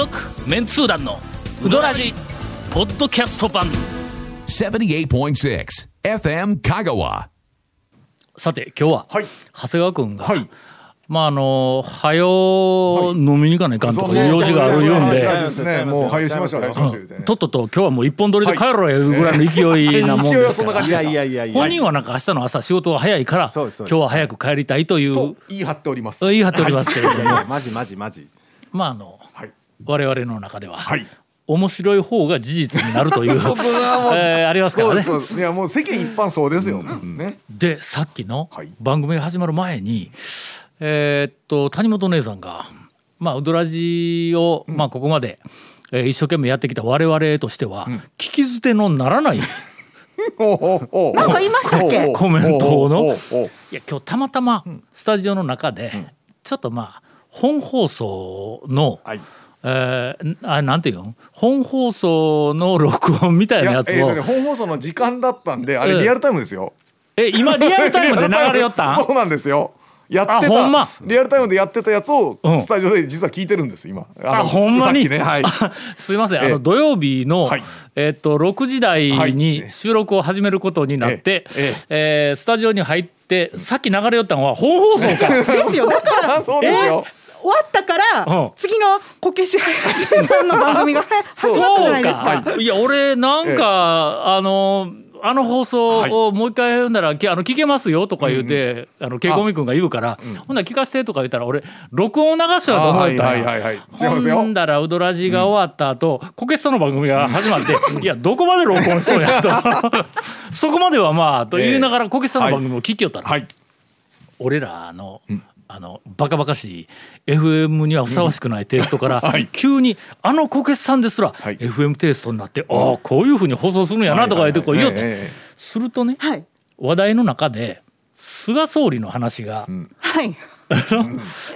続メンツー団のウドラジポッドキャスト版。78.6 FM Kagawa. さて今日は、はい。長谷川君が、はい。まああのはよ飲みに行かないかんとかいう用事がある言うんで。そうですねもう。俳優しましょう。俳優しましょう言うてねとっとと今日はもう一本撮りで帰ろうやぐらいの勢いなもん勢いはですから。そんな感じでしたいやいやいや。本人はなんか明日の朝仕事が早いから今そうですそう。です日は早く帰りたいというと言い張っております。言い張っておりますけれども、い。やマジマジマジまああのはい我々の中では、はい。面白い方が事実になるというそこはもうえーありますからね。いやもう世間一般そうですよ。ね。でさっきのはい。番組が始まる前に、えーっと谷本姉さんがまあウドラジを、まあここまで、えー一生懸命やってきた我々としては、聞き捨てのならない なんか言いましたっけ？コメントのおおおおや今日たまたまスタジオの中で、ちょっとまあ本放送の、はいえーあなんていうの本放送の録音みたいいなやつを。やえーとね本放送の時間だったんであうん。れリアルタイムですよ。え今リアルタイムで 流れよったん？そうなんですよ。やってあほんま？たリアルタイムでやってたやつをうん。スタジオで実は聞いてるんです今。あほんまに？ねはい。すいません、あえ。えの土曜日の、はい。えっと6時台に収録を始めることになって、ええ。えースタジオに入ってさっき流れよったのは本放送か。ですよ。だからあ そうですよ終わったから、うん。次のこけし林さんの番組が 始まったじゃないですか。い。や俺なんか、あのあの放送をもう一回読んだら、きあの聞けますよとか言うて、あのケイコミ君が言うから、ほんなら聞かせてとか言ったら俺録音流しようと思ったんや。あはいはいはい。ほんだらウドラジが終わった後、コケストの番組が始まって、いやどこまで録音しとんやと。そこまではまあと言いながらコケストの番組を聞きよったら、はい。俺らの、あのバカバカしい FM にはふさわしくないテイストから、はい。急にあのこけしさんですら、はい。FM テイストになって、ああこういうふうに放送するんやなとか言ってこう言おって、はい。はいはいえするとねはい。話題の中で菅総理の話が、はい。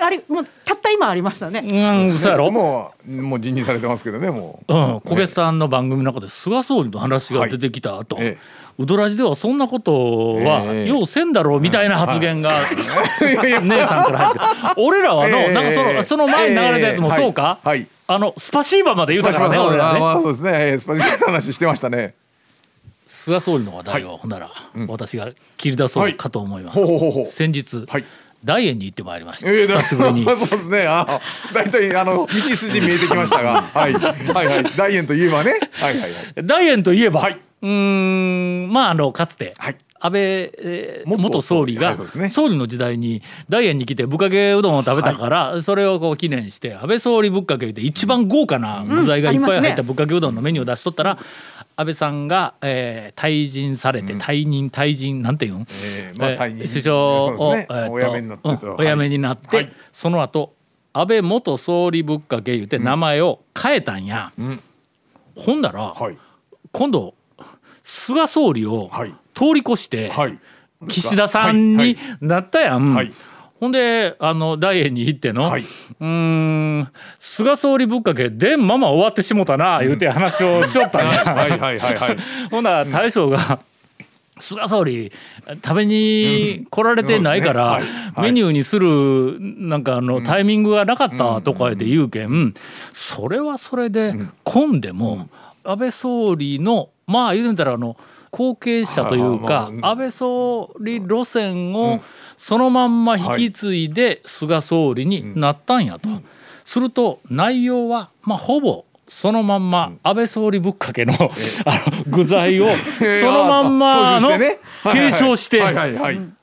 あれもうたった今ありましたね。うんそうやろ、もうもう辞任されてますけどねもう。うん、小月さんの番組の中で菅総理の話が出てきた後、ええ。ウドラジではそんなことはええ。ようせんだろうみたいな発言が 姉さんから入って俺らはの、ええ。なんかそのその前に流れたやつもそうか、はいはい。あのスパシーバまで言うたからね俺らあまねあそうですね。えースパジカの話してましたね。菅総理の話題を、ほんなら、私が切り出そうかと思います、先日、はい大園に行ってまいりました、久しぶりに。そうですね。あ大体あの道筋見えてきましたが。はいはいはい。大円といえばね。はいはいはい。大園といえば、はい。うーんまああのかつて、はい安倍、えー元元総理が、総理の時代に大園に来てぶっかけうどんを食べたから、それをこう記念して安倍総理ぶっかけで一番豪華な具材がいっぱい入ったぶっかけうどんのメニューを出しとったら、安倍さんが、えー退陣されて、退任退陣なんていうん、えーまあ首相を、お辞めになってと。うんお辞めになって、はい。その後安倍元総理ぶっかけ言うて名前を変えたんや、ほんだら、はい。今度菅総理をはい通り越して、はい。岸田さんになったやん。はい。ほんであの大円に行っての、はい。うーん菅総理ぶっかけでんまま終わってしもたな言うて話をしよったんほんなら大将が、菅総理食べに来られてないから、メニューにするなんかあのタイミングがなかったとか言って言うけん、それはそれで混ん。でも、安倍総理のまあ言うてみたらあの後継者というか、安倍総理路線をそのまんま引き継いで菅総理になったんやと。すると内容はまあほぼそのまんま安倍総理ぶっかけの,、あの具材を そのまんまの継承して。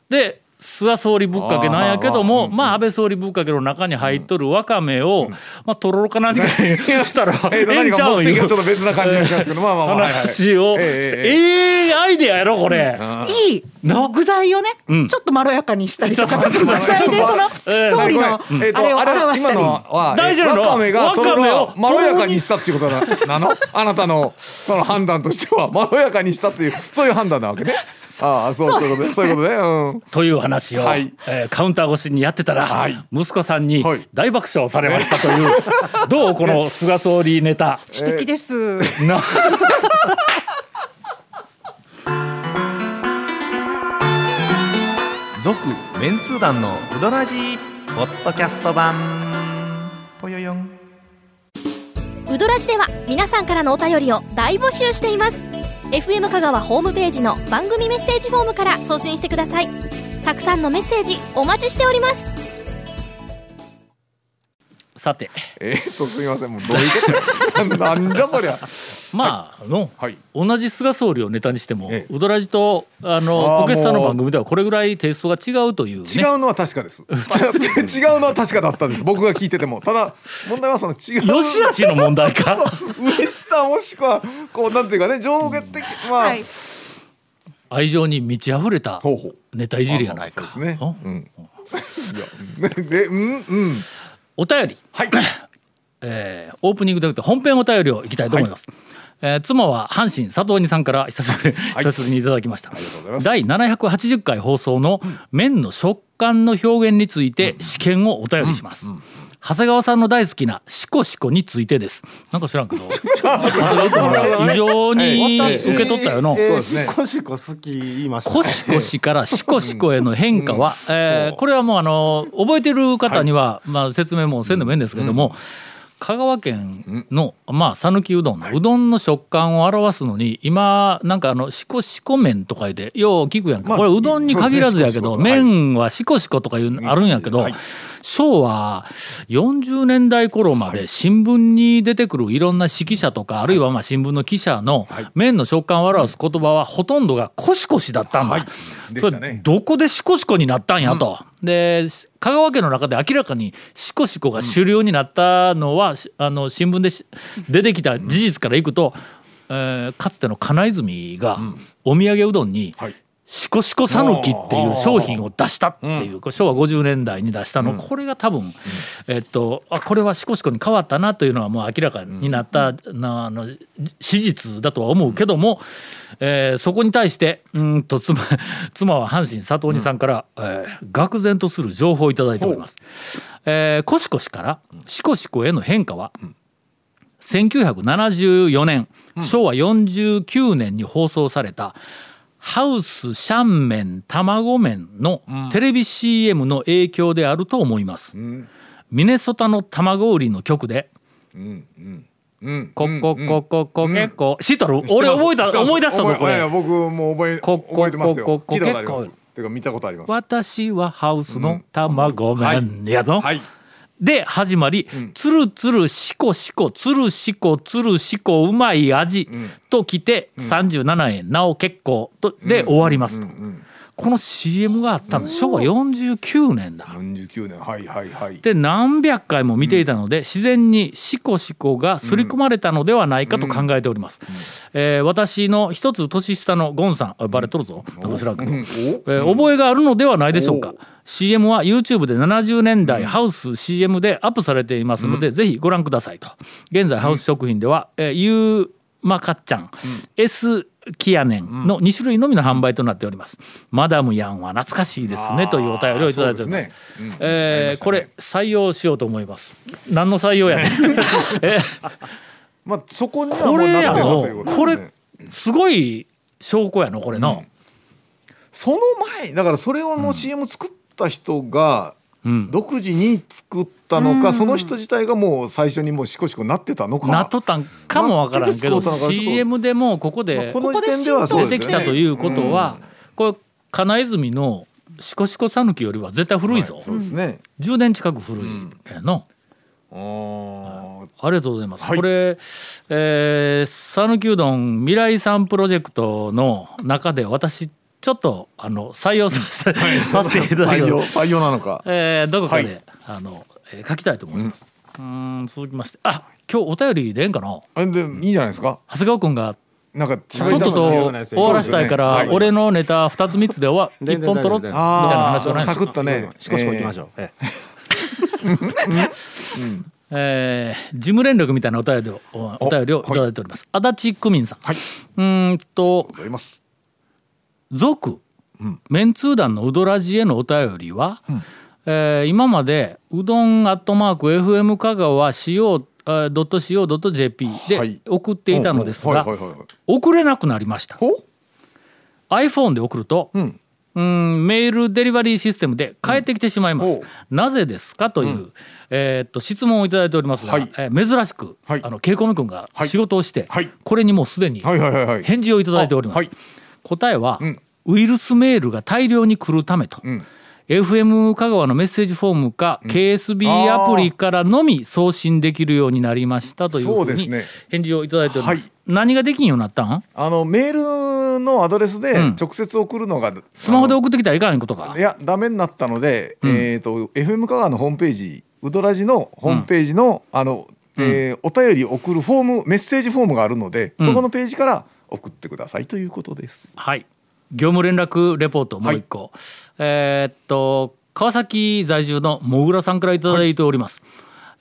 で菅総理ぶっかけなんやけどもまあ安倍総理ぶっかけの中に入っとるわかめを、まあとろろか 何かにしたら ええんちゃうんいちょっと別な感じがしますけどまあまあまあ話をしてええアイデアやろこれ。いい。な具材をね、ん。ちょっとまろやかにしたりとか、ちょっと具材で そのええ総理のえーとあれを表したり。今のは大丈夫なの？わかめがとろろををまろやかにしたっていうことな なの？あなたのその判断としては まろやかにしたっていうそういう判断なわけね。ああそうそう。いうことね。そういうことね。うん。という話を、はい。えーカウンター越しにやってたら、はい。息子さんにはい。大爆笑されましたという、どうこの菅総理ネタ？知的です。な続メンツー団のウドラジーポッドキャスト版。ぽよよん。ウドラジでは皆さんからのお便りを大募集しています。FM 香川ホームページの番組メッセージフォームから送信してください。たくさんのメッセージお待ちしております。さて。えーっとすみません。もうどういうことや。なんじゃそりゃ。まあ、あの、はい。同じ菅総理をネタにしても、ええ。ウドラジとああのーこけしさんの番組ではこれぐらいテイストが違うというね。違うのは確かです。違うのは確かだったんです。僕が聞いてても。ただ問題はその違う。吉田氏の問題か。上下もしくはこうなんていうかね上下的まあ、はい。愛情に満ち溢れたほうほう。ネタいじりやないか、そうですね。うん。うん。いやねでうんうんお便り、はい。えーオープニングでなくて本編お便りをいきたいと思います、えー妻は阪神佐藤兄さんから久しぶり,、久しぶりにいただきました。第780回放送の麺の食感の表現について試験をお便りします、長谷川さんの大好きなシコシコについてです。なんか知らんけど。異常に受け取ったよの、そうですね。シコシコ好き言いましたね。コシコシからシコシコへの変化は、えーこれはもうあの覚えてる方には、まあ、説明もせんでもいいんですけども、香川県のまあ讃岐うどんのうどんの食感を表すのに今なんかあのシコシコ麺とか言ってよう聞くやんか、まあこれうどんに限らずやけど、麺はシコシコとかいうのあるんやけど、はい昭和40年代頃まで新聞に出てくるいろんな指揮者とかあるいはまあ新聞の記者の麺の食感を表す言葉はほとんどがコシコシだったんだ。はい。ね。どこでシコシコになったんやと。で香川県の中で明らかにシコシコが主流になったのは、しあの新聞でし出てきた事実からいくと、えーかつての金泉がお土産うどん。に、はいシコシコさぬきっていう商品を出したっていう、昭和50年代に出したの、これが多分、えっとあこれはシコシコに変わったなというのはもう明らかになった、なあの史実だとは思うけども、えーそこに対してうんと妻妻は阪神佐藤二さんから、えー愕然とする情報をいただいております。えーコシコシからシコシコへの変化は、1974年、昭和49年に放送されたハウスシャン麺卵麺のテレビ CM の影響であると思います、ミネソタの卵売りの曲でうん「コココココケコ」知っとる？俺覚えた思い出したぞこれ。僕もう覚えここ覚えてますよ。ここてか見たことあります。私はハウスの卵麺やぞ、はいで始まり、つるつるしこしこつるしこつるしこうまい味、ときて37円なお結構とで終わりますと、この CM があったの昭和49年だ。49年はいはいはい。で何百回も見ていたので、自然にシコシコが刷り込まれたのではないかと考えております、えー私の一つ年下のゴンさんあバレとるぞ。なん。か知らん。けど、えー覚えがあるのではないでしょうか CM は YouTube で70年代ハウス CM でアップされていますので、ぜひご覧くださいと。現在ハウス食品では、えー、ユーマカッチャン、S キアネンの2種類のみの販売となっております、マダムヤンは懐かしいですねというお便りをいただいておりますね。うん。えーこれ採用しようと思います。何の採用やねん。えー。まあそこにこれやのこれすごい証拠やのこれの、その前だからそれをの CM 作った人がうん。独自に作ったのか、その人自体がもう最初にもうシコシコなってたのか。なっとったんかもわからんけど CM でもここまあでこの時点ではそう出てきたということは、これ金泉のシコシコさぬきよりは絶対古いぞ、はいそうですね、10年近く古いやの、ありがとうございます。はい。これ、えー、讃岐うどん未来さんプロジェクトの中で私ちょっとあの採用させ,、させていただきます。採用なのか。えー、どこかで、はい。あの、えー書きたいと思います。うーん続きまして。あ今日お便りでええんかな？あでいいじゃないですか。長谷川君がなんかとっとと終わらせたいから、俺のネタ2つ3つで終わ 全然一本取ろうみたいな話はないですサクッとね。シコシコ行きましょう、え えー事務連絡みたいなお便りをおお便りをい。ただいております。足立区民さん。はい。うーんとございます続、メンツー団のうどらじへのお便りは、えー今までうどんアットマーク FM 香川 CO えー .co.jp はい。で送っていたのですが送れなくなりました。ほ iPhone で送ると、ん。うんメールデリバリーシステムで返ってきてしまいます、うん。なぜですかという、えーっと質問をいただいておりますが、はい。えー珍しく、はい。あのケイコミ君がはい。仕事をして、はい。これにもうすでに返事をいただいております、あはい答えは、ん。ウイルスメールが大量に来るためと、ん。FM 香川のメッセージフォームか、KSB アプリからのみ送信できるようになりましたというふううですね。返事をいただいております、はい。何ができんようになったん？あのメールのアドレスでうん。直接送るのが、スマホであ送ってきたらいかんことか。のいやダメになったので、ん。えっ、と FM 香川のホームページウドラジのホームページの、あの、えーお便りを送るフォームメッセージフォームがあるので、そこのページから送ってくださいということです。はい。業務連絡レポートもう一個、えーっと川崎在住のもぐらさんからいただいております、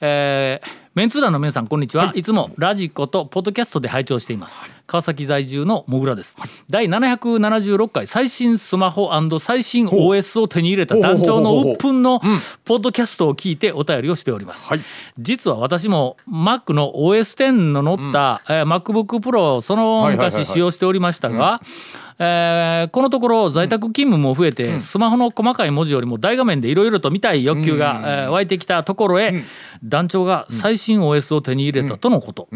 えーメンツー団の皆さんこんにちは、い、つもラジコとポッドキャストで拝聴しています、川崎在住のもぐらです、第776回最新スマホ最新 OS を手に入れた団長の鬱憤のポッドキャストを聞いてお便りをしております、はい。実は私も Mac の OS10 の載った、えー MacBook Pro そのはいはいはいはい。昔使用しておりましたが、えーこのところ在宅勤務も増えて、スマホの細かい文字よりも大画面でいろいろと見たい欲求が、えー湧いてきたところへ、団長が最新 OS を手に入れたとのこと。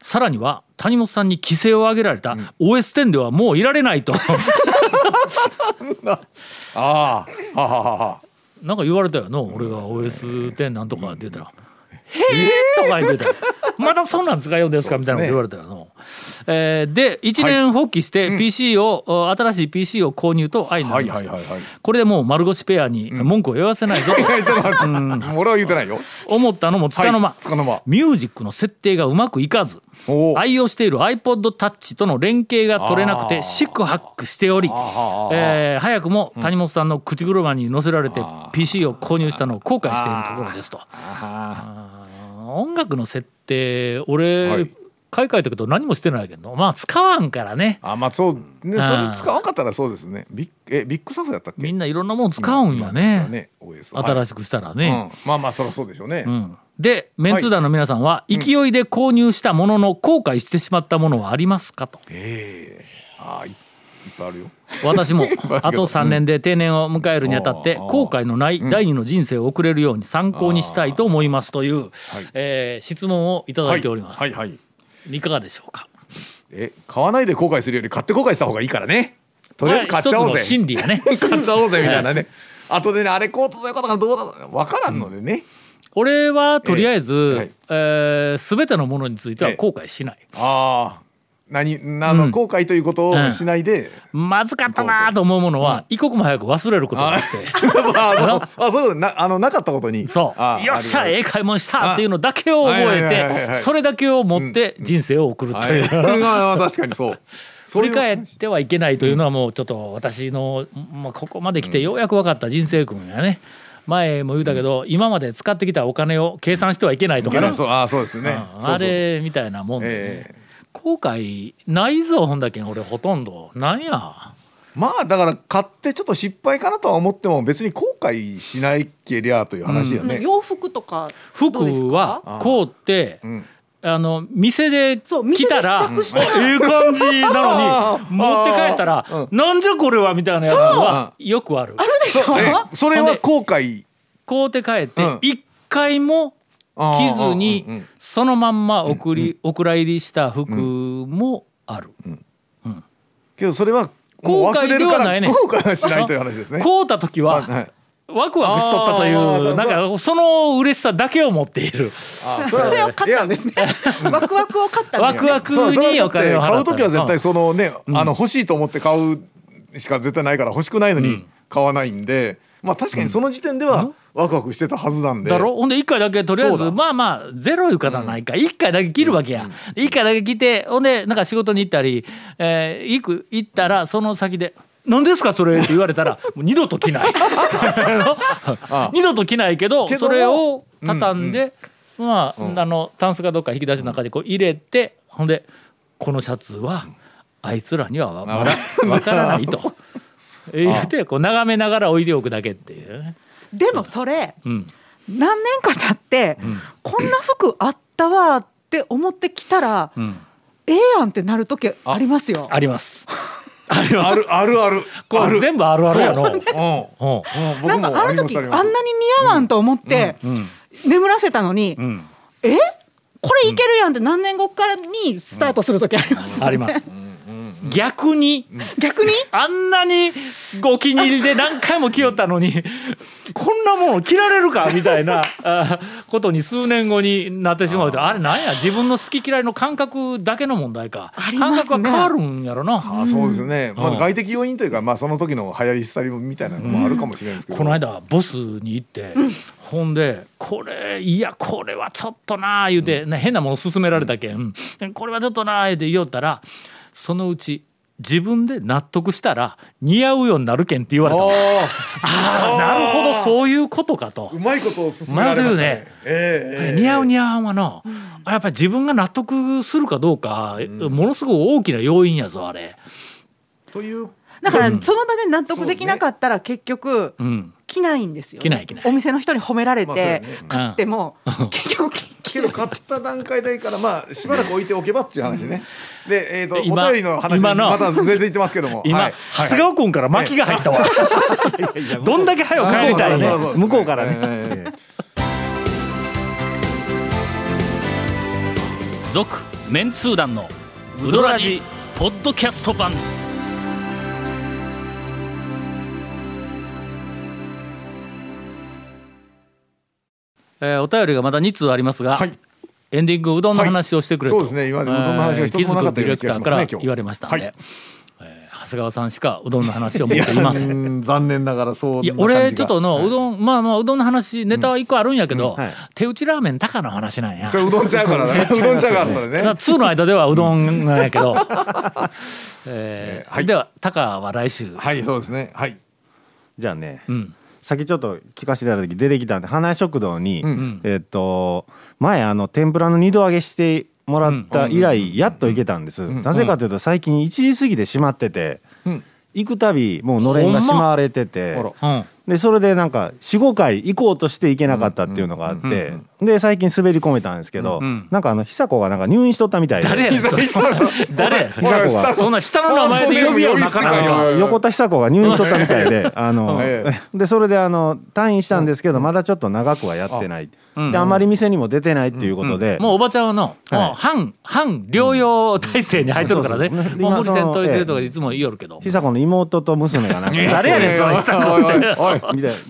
さらには谷本さんに規制を上げられた OS10 ではもういられないと。ああはははは。なんか言われたよの俺が OS10 なんとかって言ったら「へえ!」とか言ってた。よまだそんなん使いようですかみたいなこと言われたよの。えーで一年発起して PC を、お新しい PC を購入と相なりました、はいはいはいはい。これでもう丸腰ペアに文句を言わせないぞと。いやちょっと待って、俺は言ってないよ。思ったのもつかの間、はいつかの間。ミュージックの設定がうまくいかず。愛用している iPod Touch との連携が取れなくて四苦八苦しており、えー早くも谷本さんの口車に乗せられて PC を購入したのを後悔しているところですと。あー音楽の設定俺、はい。買い替えたけど何もしてないけどまあ使わんからね。あまあそうねそあーれ使わんかったらそうですね。ビッえビッグサフだったっけ？みんないろんなもん使うんやね,、ね新ししくしたらいね。うん、まあまあそりゃそうでしょうね。うん。でメンツー団の皆さんは勢いで購入したものの後悔してしまったものはありますかと。ええ。ああいいっぱいあるよ。私も。あと3年で定年を迎えるにあたって後悔のない第二の人生を送れるように参考にしたいと思いますという、えー質問をいただいております、はいはいはい。い、かがでしょうか？え買わないで後悔するより買って後悔した方がいいからね。とりあえず買っちゃおうぜ。心理やね。買っちゃおうぜみたいなね。後でねあれこうとどういうことかどうだわからんのでね。俺はとりあえず、ええはい。えー全てのものについては後悔しない、ああ何あの、うん。後悔ということをしないで。まずかったなと思うものは一刻も早く忘れることにして。そうあそう。あそうなあのなかったことに。そう。あよっしゃええ買い物したっていうのだけを覚はいはいはいはいえてはい。それだけを持って人生を送るという、はい。ま あ確かにそう。振り返っってはいけないというのはもうちょっと私の、まあ、ここまで来てようやく分かった人生訓やね。前も言うたけど、今まで使ってきたお金を計算してはいけないとかね。そうあそうですよね。うん。あれみたいなもんで、ね。ええ後悔ないぞほんだけん俺ほとんど。なんや？まあだから買ってちょっと失敗かなとは思っても別に後悔しないけりゃという話よね。洋服とかどうですか？服はこうってん。あの店で来たら試着して。あええ感じなのに 持って帰ったら「なんじゃこれは」みたいなやつはよくある。でしょ？えそれは後悔。買うて帰ってうん。一回も着ずうんうんにうん。そのまんま送りお蔵入りした服もある。けどそれは後悔忘れるからではないね。後悔はしないという話ですね。買うた時ははいワクワクしとったというなんかその嬉しさだけを持っている。あそれ を買ったんですね。ワクワクを買ったんワクワクにお金を買う時は絶対そのね、あの欲しいと思って買うしか絶対ないから欲しくないのに買わないんで、まあ確かにその時点ではワクワクしてたはずなんで。だろ？ほんで1回だけとりあえずまあまあゼロいう方はないか、1回だけ切るわけや、1回だけ来てほんでなんか仕事に行ったり、えー行く行ったらその先で「何ですかそれ」って言われたら もう二度と着ない。二度と着ないけどそれを畳んで、まあ、あのタンスかどっか引き出しの中にこう入れてほんでこのシャツはあいつらにはわまだわからないと。言ってこう眺めながら置いておくだけっていうね。でもそれうん。何年か経って、こんな服あったわって思ってきたら、うん、ええやんってなる時あ。りますよ。あります。あります。あるあるある。これ全部あるあるやのう。んうんうん。僕なんかもああの時あんなに似合わんと思って眠らせたのに、ん。え？これいけるやんって何年後からにスタートする時あります、あります逆に？逆に？あんなにご気に入りで何回も着よったのにこんなもの着られるかみたいなあことに数年後になってしまうとあれなんや？自分の好き嫌いの感覚だけの問題か、ね。感覚は変わるんやろな。あそうですね、まあ、うん。外的要因というか、まあ、その時の流行り廃りみたいなのもあるかもしれないですけど、この間ボスに行って、ほんでこれいやこれはちょっとなあ言うて、ね、変なもの勧められたけん、これはちょっとなあ言うて言おったらそのうち自分で納得したら似合うようになるけんって言われたの。あああなるほどそういうことかと。ーう。まいことを進められましたね。まあというね。ええええ。似合う似合わんはの、やっぱり自分が納得するかどうか、ものすごく大きな要因やぞあれ。というだからその場で納得できなかったら結局うん、着ないんですよ、ね、着ない着ない。お店の人に褒められてね。買っても 結局着けど買った段階でいいからまあ しばらく置いておけばっていう話ね。でえっ、とお今便りの話今の。また全然言ってますけども。今、はい。長谷川君から巻きが入ったわ。どんだけ早く帰りたいね。向こうからね。ええ続メンツー団のウドラジポッドキャスト版えーお便りがまだ2通ありますが、はい。エンディングうどんの話をしてくれと、はい。そうですね。今までうどんの話が一つもなかったような気がしますねえー木津ディレクターから言われましたんで、はいえー長谷川さんしかうどんの話を持っていません。うん残念ながらそういや俺ちょっとのうどんまあまあうどんの話ネタは一個あるんやけど、はい。手打ちラーメン高の話なんや。それうどんちゃうからね。うどんちゃうからね。2の間ではうどんなんやけど、えーではタカは来週、はいそうですね。はい。じゃあね、うんさっきちょっと聞かせていただいた時出てきたんで花屋食堂に、んえっと前あの天ぷらの二度揚げしてもらった以来やっと行けたんです、なぜかというと最近1時過ぎで閉まってて、うん。行くたびもうのれんが閉ま？れてて、でそれでなんか45回行こうとして行けなかったっていうのがあって、で最近滑り込めたんですけど、んなんかあの久子がなんか入院しとったみたいで。誰や誰？やおい下そんな下の名前で呼び合う仲なんあかの横田久子が入院しとったみたいであの、え でそれであの退院したんですけどまだちょっと長くはやってない、であんまり店にも出てないっていうことで、もうおばちゃんはの、はい。もう半半療養体制に入ってるからね、もう無理せんといてとかいつも言いよるけど、久子の妹と娘がなんか 誰やねんその久子みたい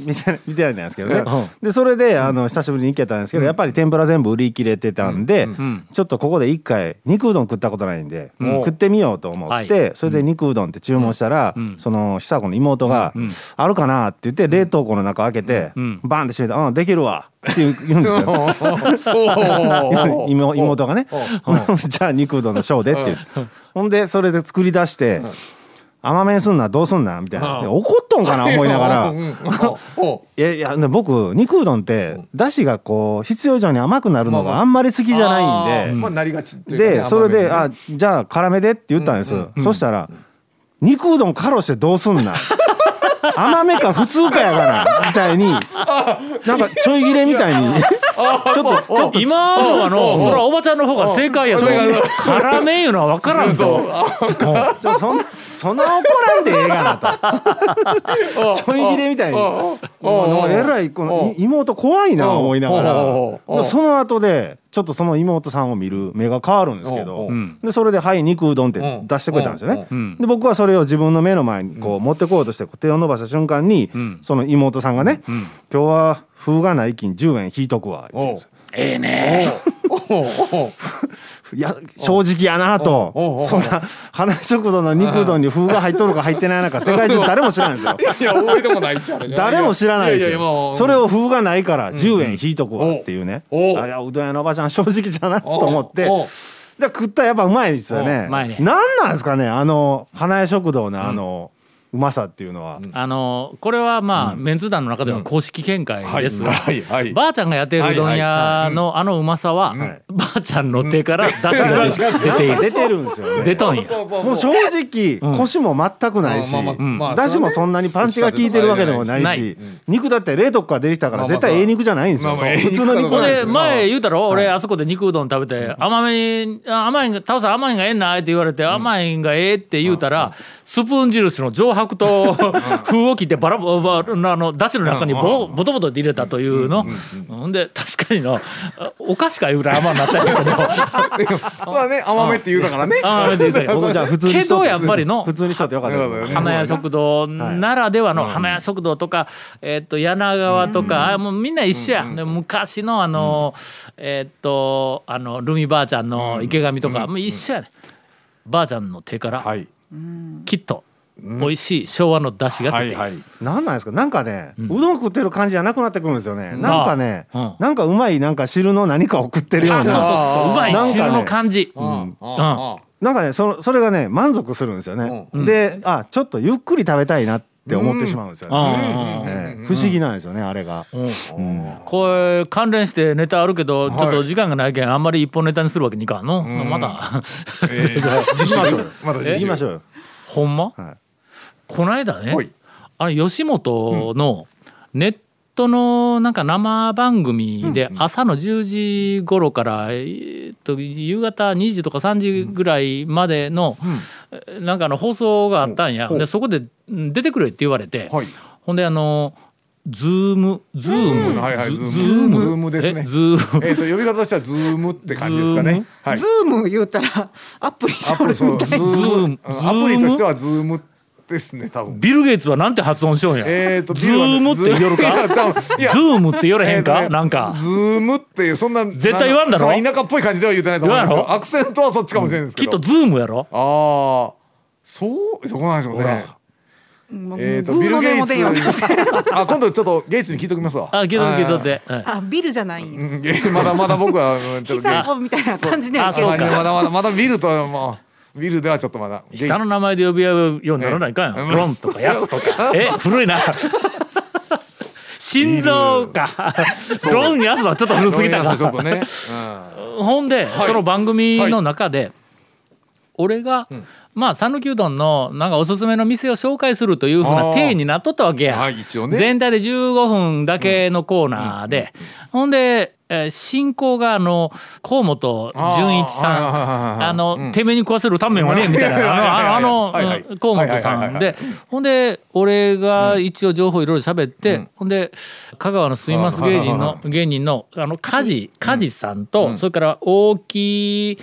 みたい。みたいなんですけどね、でそれであの久しぶりに行けたんですけど、やっぱり天ぷら全部売り切れてたんで、ちょっとここで一回肉うどん食ったことないんで、食ってみようと思って、はい。それで肉うどんって注文したら、その久子の妹が「あるかな?」って言って冷凍庫の中開けて、バンって閉めて「うんできるわ」って言う言うんですよ。妹妹がね「じゃあ肉うどんのショーで」って言って。ほんでそれで作り出して「甘麺すんなどうすんな」みたいな。で怒っとんかな思いながら。いやいやで僕肉うどんってだしがこう必要以上に甘くなるのがあんまり好きじゃないんで、まあでそれで「甘あじゃあ辛めで」って言ったんです、そしたら「肉うどん辛してどうすんな」甘めか普通かやからみたいに。なんかちょい切れみたいに。ちょっとちょっと。今のはのそれはおばちゃんの方が正解やぞ辛めいうのは分からんぞ。そ んなそんな怒らんでええがなと。ちょい切れみたいに。もうえらいこのい妹怖いな思いながら。その後でちょっとその妹さんを見る目が変わるんですけど。でそれで「はい肉うどん」って出してくれたんですよね。で僕はそれを自分の目の前にこう持ってこうとして手を伸ばした瞬間にその妹さんがね「今日は風がない金10円引いとくわ」って言うんですよ。ええね いや正直やなと。そん。な花食堂の肉うどんに風が入っとるか入ってないのか世界中誰も知らないんですよ。いや覚えてもないっちゃ誰も知らないですよ。それを風がないから10円引いとくわっていうね、あいやうどん屋のおばちゃん正直じゃなと思ってで食ったらやっぱうまいですよねうまいねなんなんですかねあの花屋食堂のあの、うまさっていうのは、あのこれはまあ、メンツ団の中では公式見解です。が、はい。はい。ばあちゃんがやっているうどん屋のあのうまさは、ばあちゃんの手から出汁が出ている。出てるんですよね。出とんや。そうそうもう正直、腰も全くないし、だしもそんなにパンチが効いてるわけでもないし、肉だって冷凍庫から出てきたから絶対ええ肉じゃないんですよ、まあまあええ普通の肉これなんですよ。前言うたろ俺あそこで肉うどん食べて甘め甘いんがタオさん甘いんがええなって言われて甘いんがええって言うたらスプーン印の上白と封を切ってバラバラあのだしの中にボボトボトで入れたというの。ほんで確かにのあお菓子かいうぐらい甘になったんやけど。まあね甘めって言うだからね。甘めで言うたんや僕じゃあ普通にけどやっぱりの普通にしとってよかったですね。花屋食堂ならではの花屋食堂とか、えっと柳川とか、あもうみんな一緒や、で昔のあの、えっとあのルミばあちゃんの池上とか、もう一緒やね、ばあちゃんの手から、はい。きっと美味しい昭和の出汁が出て、はいはい。なんなんですか？なんかね、うどん食ってる感じじゃなくなってくるんですよね、なんかね、うん。なんかうまいなんか汁の何かを食ってるようあそうそうなそう。うまいなんかね汁の感じ、うん。あなんかねそそれがね満足するんですよね、であちょっとゆっくり食べたいなって思ってしまうんですよね、うん。ええ。不思議なんですよねあれが、これ関連してネタあるけど、ちょっと時間がないけんあんまり一本ネタにするわけにいかんの、まだ。えー実習まだ行きましょうよほんま、はい。この間ね、はい。あれ吉本のネットのなんか生番組で朝の10時頃から、えーっと夕方2時とか3時ぐらいまでの、えなんかあの放送があったんや、でそこでうん出てくれって言われて、はい。ほんであのズームズーム、はいはいズズーム。ズーム？ですえねズーム？えっ と呼び方としてはズームって感じですかね。はい。ズーム言うたらアプリアプリそうみたいズーム？ズームアプリとしてはズームですね多分。ビル・ゲイツはなんて発音しようんや、えーとズームって言おるか？ズームって言われへんか、なんか。ズームっていうそんな絶対言わんだろ？田舎っぽい感じでは言ってないと思うアクセントはそっちかもしれないですけど。きっとズームやろ？ああそうそこなんでしょうねえっとビル・ゲイツ あ今度ちょっとゲイツに聞いときますわ。あ聞いとく聞いとって、はい。あビルじゃないまだまだ僕はうんちょっとゲイ。ヒサゴみたいな感じであそうか。まだまだまだビルとはもうビルではちょっとまだ 下の名前で呼び合うようにならないかんよ、えロンとかやつとか。え古いな。心臓か。ロンやつはちょっと古すぎたか。ちょっとね、ほんで、その番組の中で、俺が、まあ讃岐うどんのなんかおすすめの店を紹介するというふうな体になっとったわけや、はい一応ね。全体で15分だけのコーナーで、ほんで、えー進行があの河本純一さんあの、うん。てめえに食わせるためはねみたいな。あの河本さんで。ほんで俺が一応情報いろいろ喋って、ほんで香川の住みます芸人の芸人のあの梶梶さんと、それから大木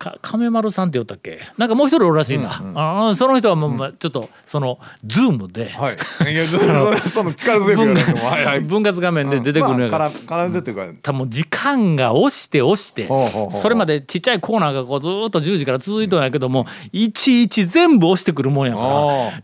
か亀丸さんって言ったっけ？なんかもう一人おるらしいんだ、あーその人はもう、まあちょっとそのズームで、はい。いやその 力強く言われてもはいはい。分割画面で出てくるのやから、まあ、から絡んでい時間が押して押してそれまでちっちゃいコーナーがこうずーっと10時から続いたんやけどもいちいち全部押してくるもんやからあ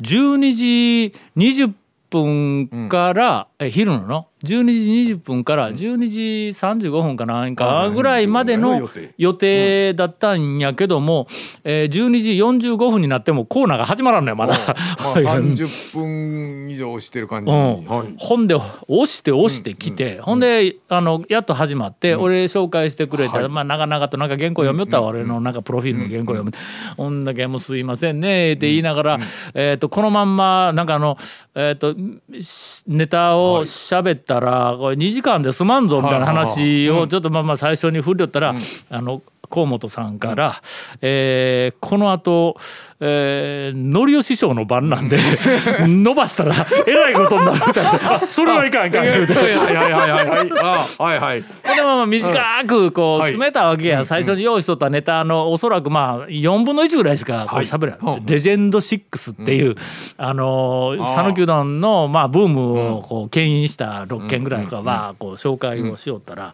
12時20分から、え昼のの？12時20分から12時35分かなんかぐらいまでうのん予定。だったんやけども、えー12時45分になってもコーナーが始まらんのよまだ。まあ30分以上してる感じ、うん。はい。ほんで押して押してきて、ほんであのやっと始まって、俺紹介してくれたら、まあ長々となんか原稿読みよったわ、俺のなんかプロフィールの原稿読む、ほんだけもうすいませんねって言いながら、えー、とこのまんまなんかあの、えー、としネタを喋ったら、これ2時間で済まんぞみたいな話をちょっとまあまあ最初に振りよったら、あの河本さんから、えーこのあと、えー、のりお師匠の番なんで 伸ばしたらえらいことになるみたいな。あそれはいかんいかん。言うて。はいはいはいはいはいあはいはい。でまあまあ短くこうはい。詰めたわけや、最初に用意しとったネタのおそらくまあ4分の1ぐらいしかこう喋れない、レジェンド6っていう、あのー讃岐うどんのまあブームをこう牽引した6件ぐらいかはこう紹介をしよったら。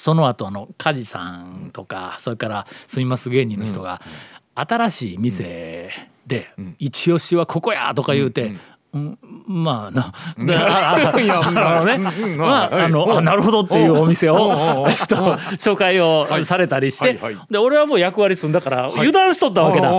その後あの梶さんとかそれから住みます芸人の人が新しい店で一押しはここやとか言うて、うんまあな、であのね、うん。まあ、はい。あの、あなるほどっていうお店を、えっ と、紹介をされたりして、で、俺はもう役割済んだから、油断しとったわけだ。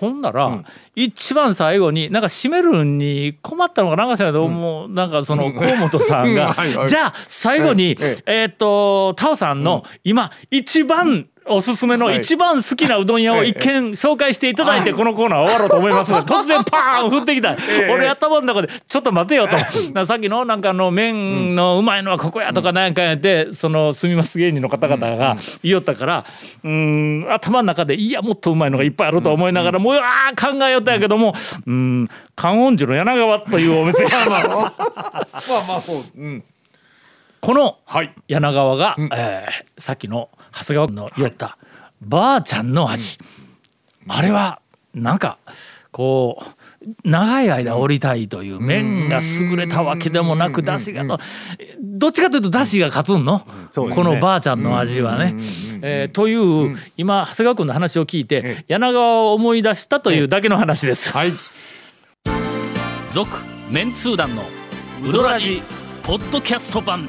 ほんなら、一番最後になんか締めるに困ったのかなんかしらけど、もうなんかその河本さんが。じゃあ最後に、えーっとタオさんの今一番おすすめの一番好きなうどん屋を一軒紹介していただいてこのコーナー終わろうと思いますが 突然パーン降ってきた。俺頭の中でちょっと待てよと。なさっきのなんかあの麺のうまいのはここやとかなんかやってその住みます芸人の方々が言いよったからうん頭の中でいやもっとうまいのがいっぱいあると思いながらもうあー考えよったんやけどもうん観音寺の柳川というお店 まあまあそううん。このはい。柳川が、えーさっきの長谷川君の言った、ばあちゃんの味、あれはなんかこう長い間降りたいという麺が優れたわけでもなく出汁がのどっちかというと出汁が勝つんの、このばあちゃんの味はね。えーという今長谷川君の話を聞いて柳川を思い出したというだけの話です。はい。続メンツー団のウドラジポッドキャスト版